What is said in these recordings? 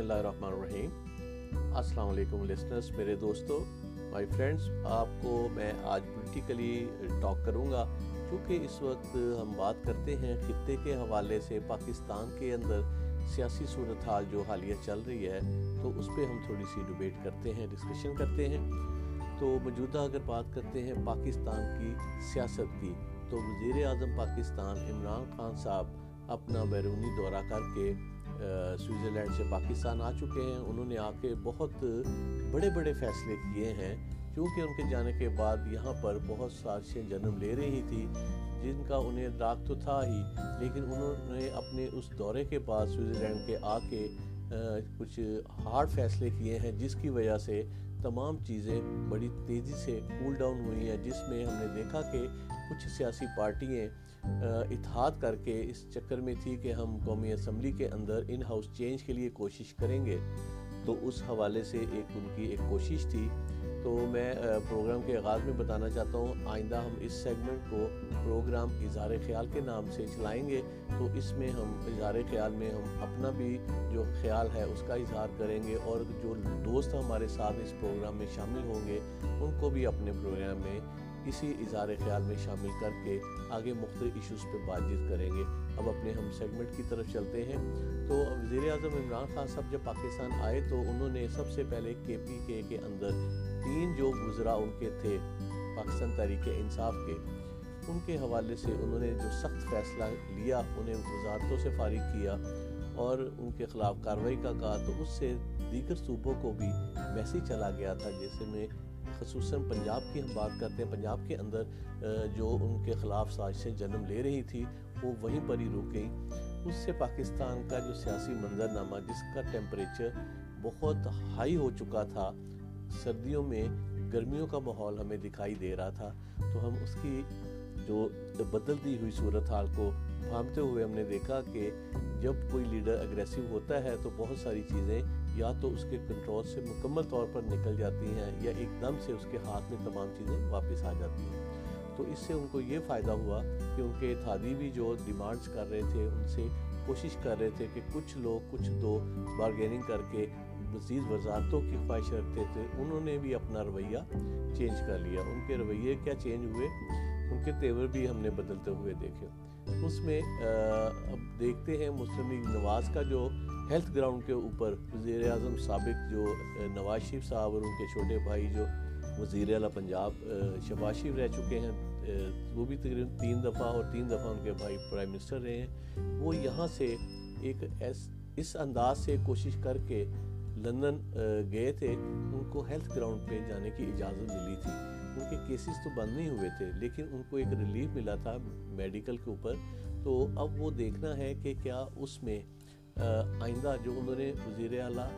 اللہ الرحمن الرحیم۔ السلام علیکم لسنرس میرے دوستو مائی فرینڈس آپ کو میں آج پولیٹیکلی ٹاک کروں گا۔ کیونکہ اس وقت ہم بات کرتے ہیں خطے کے حوالے سے پاکستان کے اندر سیاسی صورتحال جو حالیہ چل رہی ہے، تو اس پہ ہم تھوڑی سی ڈبیٹ کرتے ہیں ڈسکشن کرتے ہیں۔ تو موجودہ اگر بات کرتے ہیں پاکستان کی سیاست کی، تو وزیر اعظم پاکستان عمران خان صاحب اپنا بیرونی دورہ کر کے سوئٹزرلینڈ سے پاکستان آ چکے ہیں۔ انہوں نے آ کے بہت بڑے بڑے فیصلے کیے ہیں۔ کیونکہ ان کے جانے کے بعد یہاں پر بہت سازشیں جنم لے رہی تھی، جن کا انہیں ادراک تو تھا ہی۔ لیکن انہوں نے اپنے اس دورے کے بعد سوئٹزرلینڈ کے آ کے کچھ ہارڈ فیصلے کیے ہیں، جس کی وجہ سے تمام چیزیں بڑی تیزی سے کول ڈاؤن ہوئی ہیں، جس میں ہم نے دیکھا کہ کچھ سیاسی پارٹیاں اتحاد کر کے اس چکر میں تھی کہ ہم قومی اسمبلی کے اندر ان ہاؤس چینج کے لیے کوشش کریں گے۔ تو اس حوالے سے ایک ان کی ایک کوشش تھی تو میں پروگرام کے آغاز میں بتانا چاہتا ہوں، آئندہ ہم اس سیگمنٹ کو پروگرام اظہار خیال کے نام سے چلائیں گے، تو اس میں ہم اظہار خیال میں ہم اپنا بھی جو خیال ہے اس کا اظہار کریں گے اور جو دوست ہمارے ساتھ اس پروگرام میں شامل ہوں گے، ان کو بھی اپنے پروگرام میں اسی اظہار خیال میں شامل کر کے آگے مختلف ایشوز پہ بات چیت کریں گے۔ اب اپنے ہم سیگمنٹ کی طرف چلتے ہیں۔ تو وزیر اعظم عمران خان صاحب جب پاکستان آئے تو انہوں نے سب سے پہلے کے پی کے کے اندر تین جو گزرا ان کے تھے، پاکستان تحریک انصاف کے، ان کے حوالے سے انہوں نے جو سخت فیصلہ لیا، انہیں وزارتوں سے فارغ کیا اور ان کے خلاف کارروائی کا کہا، تو اس سے دیگر صوبوں کو بھی میسیج چلا گیا تھا، جیسے میں خصوصاً پنجاب کی ہم بات کرتے ہیں، پنجاب کے اندر جو ان کے خلاف سازشیں جنم لے رہی تھی، وہ وہیں پر ہی رک گئیں۔ اس سے پاکستان کا جو سیاسی منظرنامہ، جس کا ٹیمپریچر بہت ہائی ہو چکا تھا، سردیوں میں گرمیوں کا ماحول ہمیں دکھائی دے رہا تھا۔ تو ہم اس کی جو بدلتی ہوئی صورتحال کو بھامتے ہوئے ہم نے دیکھا کہ جب کوئی لیڈر اگریسو ہوتا ہے، تو بہت ساری چیزیں یا تو اس کے کنٹرول سے مکمل طور پر نکل جاتی ہیں یا ایک دم سے اس کے ہاتھ میں تمام چیزیں واپس آ جاتی ہیں۔ تو اس سے ان کو یہ فائدہ ہوا کہ ان کے اتحادی بھی جو ڈیمانڈز کر رہے تھے، ان سے کوشش کر رہے تھے کہ کچھ لوگ، کچھ دو بارگیننگ کر کے مزید وزارتوں کی خواہش رکھتے تھے۔ انہوں نے بھی اپنا رویہ چینج کر لیا۔ ان کے رویے کیا چینج ہوئے؟ ان کے تیور بھی ہم نے بدلتے ہوئے دیکھے۔ اس میں اب دیکھتے ہیں مسلم لیگ نواز کا جو ہیلتھ گراؤنڈ کے اوپر وزیر اعظم سابق جو نواز شریف صاحب اور ان کے چھوٹے بھائی جو وزیر اعلیٰ پنجاب شہباز شریف رہ چکے ہیں وہ بھی تقریباً تین دفعہ اور تین دفعہ ان کے بھائی پرائم منسٹر رہے ہیں۔ وہ یہاں سے ایک ایس، اس انداز سے کوشش کر کے لندن گئے تھے، ان کو ہیلتھ گراؤنڈ پہ جانے کی اجازت ملی تھی۔ ان کے کیسز تو بند نہیں ہوئے تھے، لیکن ان کو ایک ریلیف ملا تھا میڈیکل کے اوپر۔ تو اب وہ دیکھنا ہے کہ کیا اس میں آئندہ جو انہوں نے وزیر اعلیٰ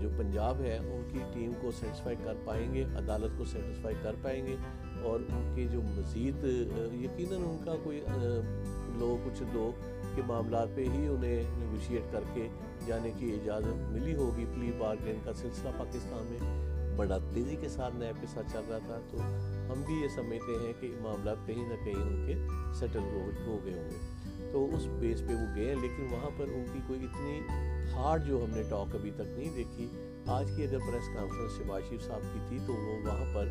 جو پنجاب ہے، ان کی ٹیم کو سیٹسفائی کر پائیں گے، عدالت کو سیٹسفائی کر پائیں گے، اور ان کے جو مزید یقیناً ان کا کوئی لوگ، کچھ دو کے معاملات پہ ہی انہیں نیگوشیٹ کر کے جانے کی اجازت ملی ہوگی۔ پلی بارگین کا سلسلہ پاکستان میں بڑا تیزی کے ساتھ نیب کے ساتھ چل رہا تھا تو ہم بھی یہ سمجھتے ہیں کہ معاملات کہیں نہ کہیں ان کے سیٹل ہو گئے ہوں گے۔ تو اس بیس پہ وہ گئے ہیں، لیکن وہاں پر ان کی کوئی اتنی ہارڈ جو ہم نے ٹاک ابھی تک نہیں دیکھی۔ آج کی اگر پریس کانفرنس شہباز شریف صاحب کی تھی، تو وہ وہاں پر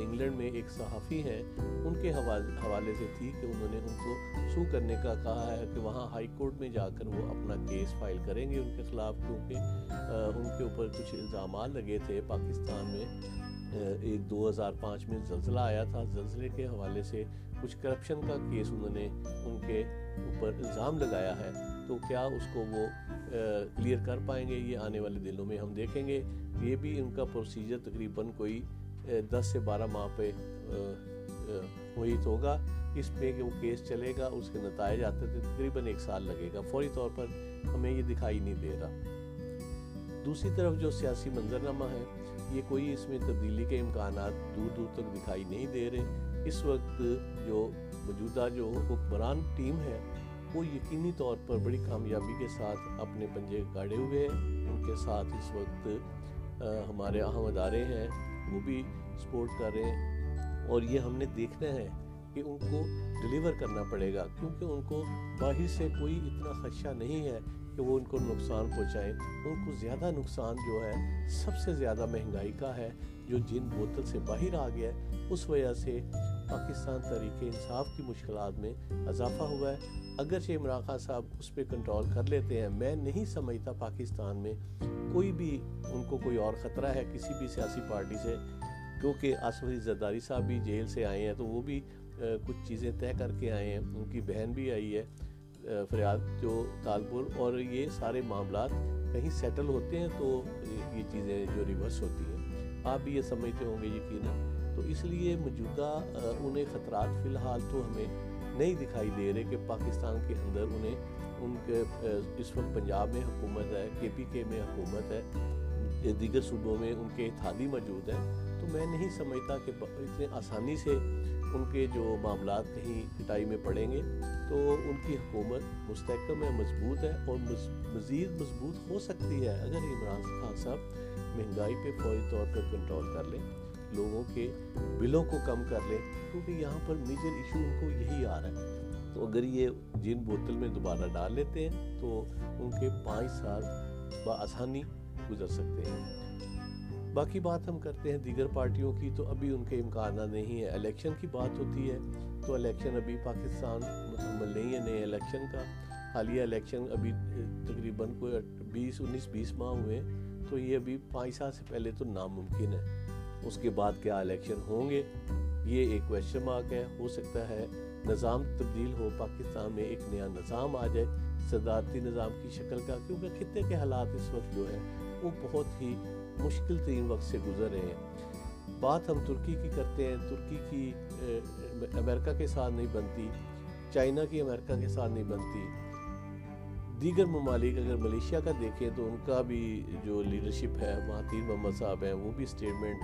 انگلینڈ میں ایک صحافی ہیں، ان کے حوالے سے تھی کہ انہوں نے ان کو سو کرنے کا کہا ہے کہ وہاں ہائی کورٹ میں جا کر وہ اپنا کیس فائل کریں گے ان کے خلاف، کیونکہ ان کے اوپر کچھ الزامات لگے تھے پاکستان میں۔ ایک دو ہزار پانچ میں زلزلہ آیا تھا۔ زلزلے کے حوالے سے کچھ کرپشن کا کیس انہوں نے ان کے اوپر الزام لگایا ہے۔ تو کیا اس کو وہ کلیئر کر پائیں گے؟ یہ آنے والے دنوں میں ہم دیکھیں گے۔ یہ بھی ان کا پروسیجر تقریباً کوئی دس سے بارہ ماہ پہ محیط ہوگا۔ اس پہ کہ وہ کیس چلے گا۔ اس کے نتائج آتے تھے تقریباً ایک سال لگے گا۔ فوری طور پر ہمیں یہ دکھائی نہیں دے رہا۔ دوسری طرف جو سیاسی منظرنامہ ہے یہ کوئی اس میں تبدیلی کے امکانات دور دور تک دکھائی نہیں دے رہے۔ اس وقت جو موجودہ جو حکمران ٹیم ہے، وہ یقینی طور پر بڑی کامیابی کے ساتھ اپنے پنجے گاڑے ہوئے ہیں۔ ان کے ساتھ اس وقت ہمارے اہم ادارے ہیں، وہ بھی سپورٹ کر رہے ہیں۔ اور یہ ہم نے دیکھنا ہے کہ ان کو ڈیلیور کرنا پڑے گا، کیونکہ ان کو باہر سے کوئی اتنا خدشہ نہیں ہے کہ وہ ان کو نقصان پہنچائیں ان کو زیادہ نقصان جو ہے، سب سے زیادہ مہنگائی کا ہے، جو جن بوتل سے باہر آ گیا ہے، اس وجہ سے پاکستان تحریک انصاف کی مشکلات میں اضافہ ہوا ہے۔ اگرچہ عمران خان صاحب اس پہ کنٹرول کر لیتے ہیں، میں نہیں سمجھتا پاکستان میں کوئی بھی ان کو کوئی اور خطرہ ہے، کسی بھی سیاسی پارٹی سے، کیونکہ آصف علی زرداری صاحب بھی جیل سے آئے ہیں، تو وہ بھی کچھ چیزیں طے کر کے آئے ہیں۔ ان کی بہن بھی آئی ہے۔ فریاد جو تالپور اور یہ سارے معاملات کہیں سیٹل ہوتے ہیں تو یہ چیزیں جو ریورس ہوتی ہیں۔ آپ بھی یہ سمجھتے ہوں گے یقیناً۔ تو اس لیے موجودہ انہیں خطرات فی الحال تو ہمیں نہیں دکھائی دے رہے کہ پاکستان کے اندر انہیں، ان کے اس وقت پنجاب میں حکومت ہے، کے پی کے میں حکومت ہے، دیگر صوبوں میں ان کے اتحادی موجود ہیں۔ تو میں نہیں سمجھتا کہ اتنے آسانی سے ان کے جو معاملات کہیں کٹائی میں پڑیں گے، تو ان کی حکومت مستحکم ہے، مضبوط ہے اور مزید مضبوط ہو سکتی ہے۔ اگر عمران خان صاحب مہنگائی پہ فوری طور پر کنٹرول کر لیں، لوگوں کے بلوں کو کم کر لیں کیونکہ یہاں پر میجر ایشو ان کو یہی آ رہا ہے۔ تو اگر یہ جن بوتل میں دوبارہ ڈال لیتے ہیں، تو ان کے پانچ سال بآسانی گزر سکتے ہیں۔ باقی بات ہم کرتے ہیں دیگر پارٹیوں کی، تو ابھی ان کے امکانات نہیں ہے الیکشن کی بات ہوتی ہے، تو الیکشن ابھی پاکستان مکمل نہیں ہے، نئے الیکشن کا۔ حالیہ الیکشن ابھی تقریباً کوئی بیس، انیس، بیس ماہ ہوئے تو یہ ابھی پانچ سال سے پہلے تو ناممکن ہے۔ اس کے بعد کیا الیکشن ہوں گے؟ یہ ایک کوشچن مارک ہے۔ ہو سکتا ہے نظام تبدیل ہو، پاکستان میں ایک نیا نظام آ جائے، صدارتی نظام کی شکل کا، کیونکہ خطے کے حالات اس وقت جو ہے وہ بہت ہی مشکل ترین وقت سے گزر رہے ہیں۔ بات ہم ترکی کی کرتے ہیں، ترکی کی امریکہ کے ساتھ نہیں بنتی، چائنا کی امریکہ کے ساتھ نہیں بنتی۔ دیگر ممالک اگر ملیشیا کا دیکھیں تو ان کا بھی جو لیڈرشپ ہے وہاں تین محمد صاحب ہیں، وہ بھی اسٹیٹمنٹ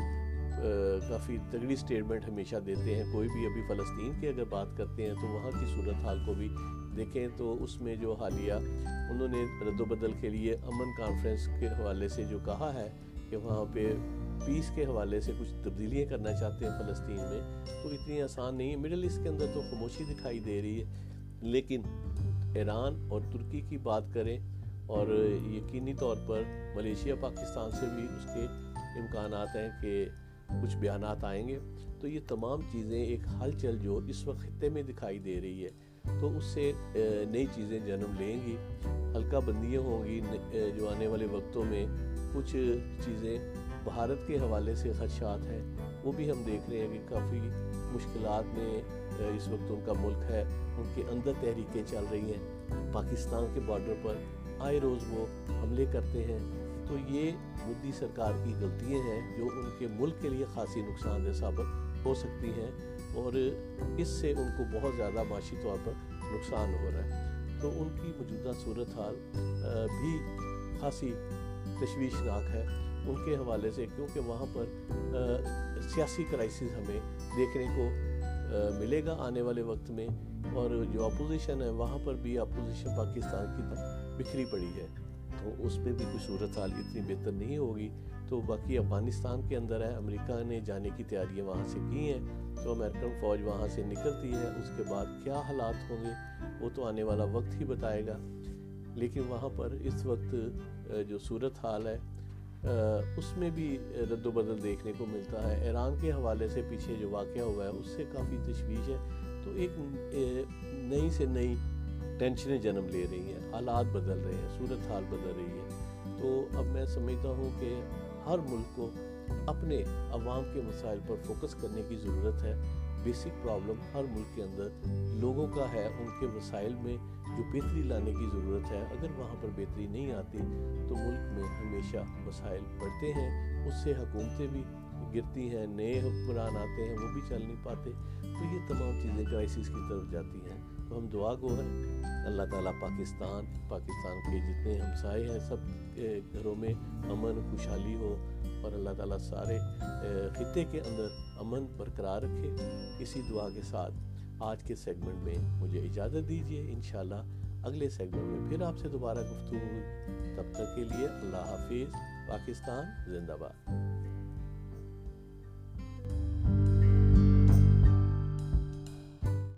کافی تگڑی سٹیٹمنٹ ہمیشہ دیتے ہیں کوئی بھی ابھی فلسطین کی اگر بات کرتے ہیں تو وہاں کی صورتحال کو بھی دیکھیں تو اس میں جو حالیہ انہوں نے رد و بدل کے لیے امن کانفرنس کے حوالے سے جو کہا ہے کہ وہاں پہ پیس کے حوالے سے کچھ تبدیلیاں کرنا چاہتے ہیں فلسطین میں، تو اتنی آسان نہیں ہے۔ مڈل ایسٹ کے اندر تو خاموشی دکھائی دے رہی ہے، لیکن ایران اور ترکی کی بات کریں اور یقینی طور پر ملیشیا، پاکستان سے بھی اس کے امکانات ہیں کہ کچھ بیانات آئیں گے۔ تو یہ تمام چیزیں ایک ہلچل جو اس وقت خطے میں دکھائی دے رہی ہے، تو اس سے نئی چیزیں جنم لیں گی، ہلکا بندیاں ہوں گی جو آنے والے وقتوں میں کچھ چیزیں بھارت کے حوالے سے خدشات ہیں، وہ بھی ہم دیکھ رہے ہیں کہ کافی مشکلات میں اس وقت ان کا ملک ہے، ان کے اندر تحریکیں چل رہی ہیں۔ پاکستان کے بارڈر پر آئے روز وہ حملے کرتے ہیں۔ تو یہ مودی سرکار کی غلطیاں ہیں جو ان کے ملک کے لیے خاصی نقصان دہ ثابت ہو سکتی ہیں اور اس سے ان کو بہت زیادہ معاشی طور پر نقصان ہو رہا ہے۔ تو ان کی موجودہ صورتحال بھی خاصی تشویشناک ہے۔ ان کے حوالے سے کیونکہ وہاں پر سیاسی کرائسس ہمیں دیکھنے کو ملے گا آنے والے وقت میں اور جو اپوزیشن ہے، وہاں پر بھی اپوزیشن پاکستان کی بکھری پڑی ہے۔ تو اس پہ بھی کوئی صورت حال اتنی بہتر نہیں ہوگی۔ تو باقی افغانستان کے اندر ہے، امریکہ نے جانے کی تیاریاں وہاں سے کی ہیں تو امریکن فوج وہاں سے نکلتی ہے، اس کے بعد کیا حالات ہوں گے، وہ تو آنے والا وقت ہی بتائے گا۔ لیکن وہاں پر اس وقت جو صورت حال ہے اس میں بھی رد و بدل دیکھنے کو ملتا ہے۔ ایران کے حوالے سے پیچھے جو واقعہ ہوا ہے، اس سے کافی تشویش ہے۔ تو ایک نئی سے نئی ٹینشنیں جنم لے رہی ہیں، حالات بدل رہے ہیں صورت حال بدل رہی ہے تو اب میں سمجھتا ہوں کہ ہر ملک کو اپنے عوام کے مسائل پر فوکس کرنے کی ضرورت ہے۔ بیسک پرابلم ہر ملک کے اندر لوگوں کا ہے، ان کے وسائل میں جو بہتری لانے کی ضرورت ہے۔ اگر وہاں پر بہتری نہیں آتی تو ملک میں ہمیشہ مسائل بڑھتے ہیں، اس سے حکومتیں بھی گرتی ہیں، نئے حکمران آتے ہیں، وہ بھی چل نہیں پاتے۔ تو یہ تمام چیزیں کرائسس کی طرف جاتی ہیں۔ تو ہم دعا گو ہیں۔ اللہ تعالیٰ پاکستان پاکستان کے جتنے ہمسائے ہیں، سب کے گھروں میں امن، خوشحالی ہو اور اللہ تعالیٰ سارے خطے کے اندر امن برقرار رکھے۔ اسی دعا کے ساتھ آج کے سیگمنٹ میں مجھے اجازت دیجیے، انشاءاللہ اگلے سیگمنٹ میں پھر آپ سے دوبارہ گفتگو تب تک کے لیے اللہ حافظ، پاکستان زندہ باد۔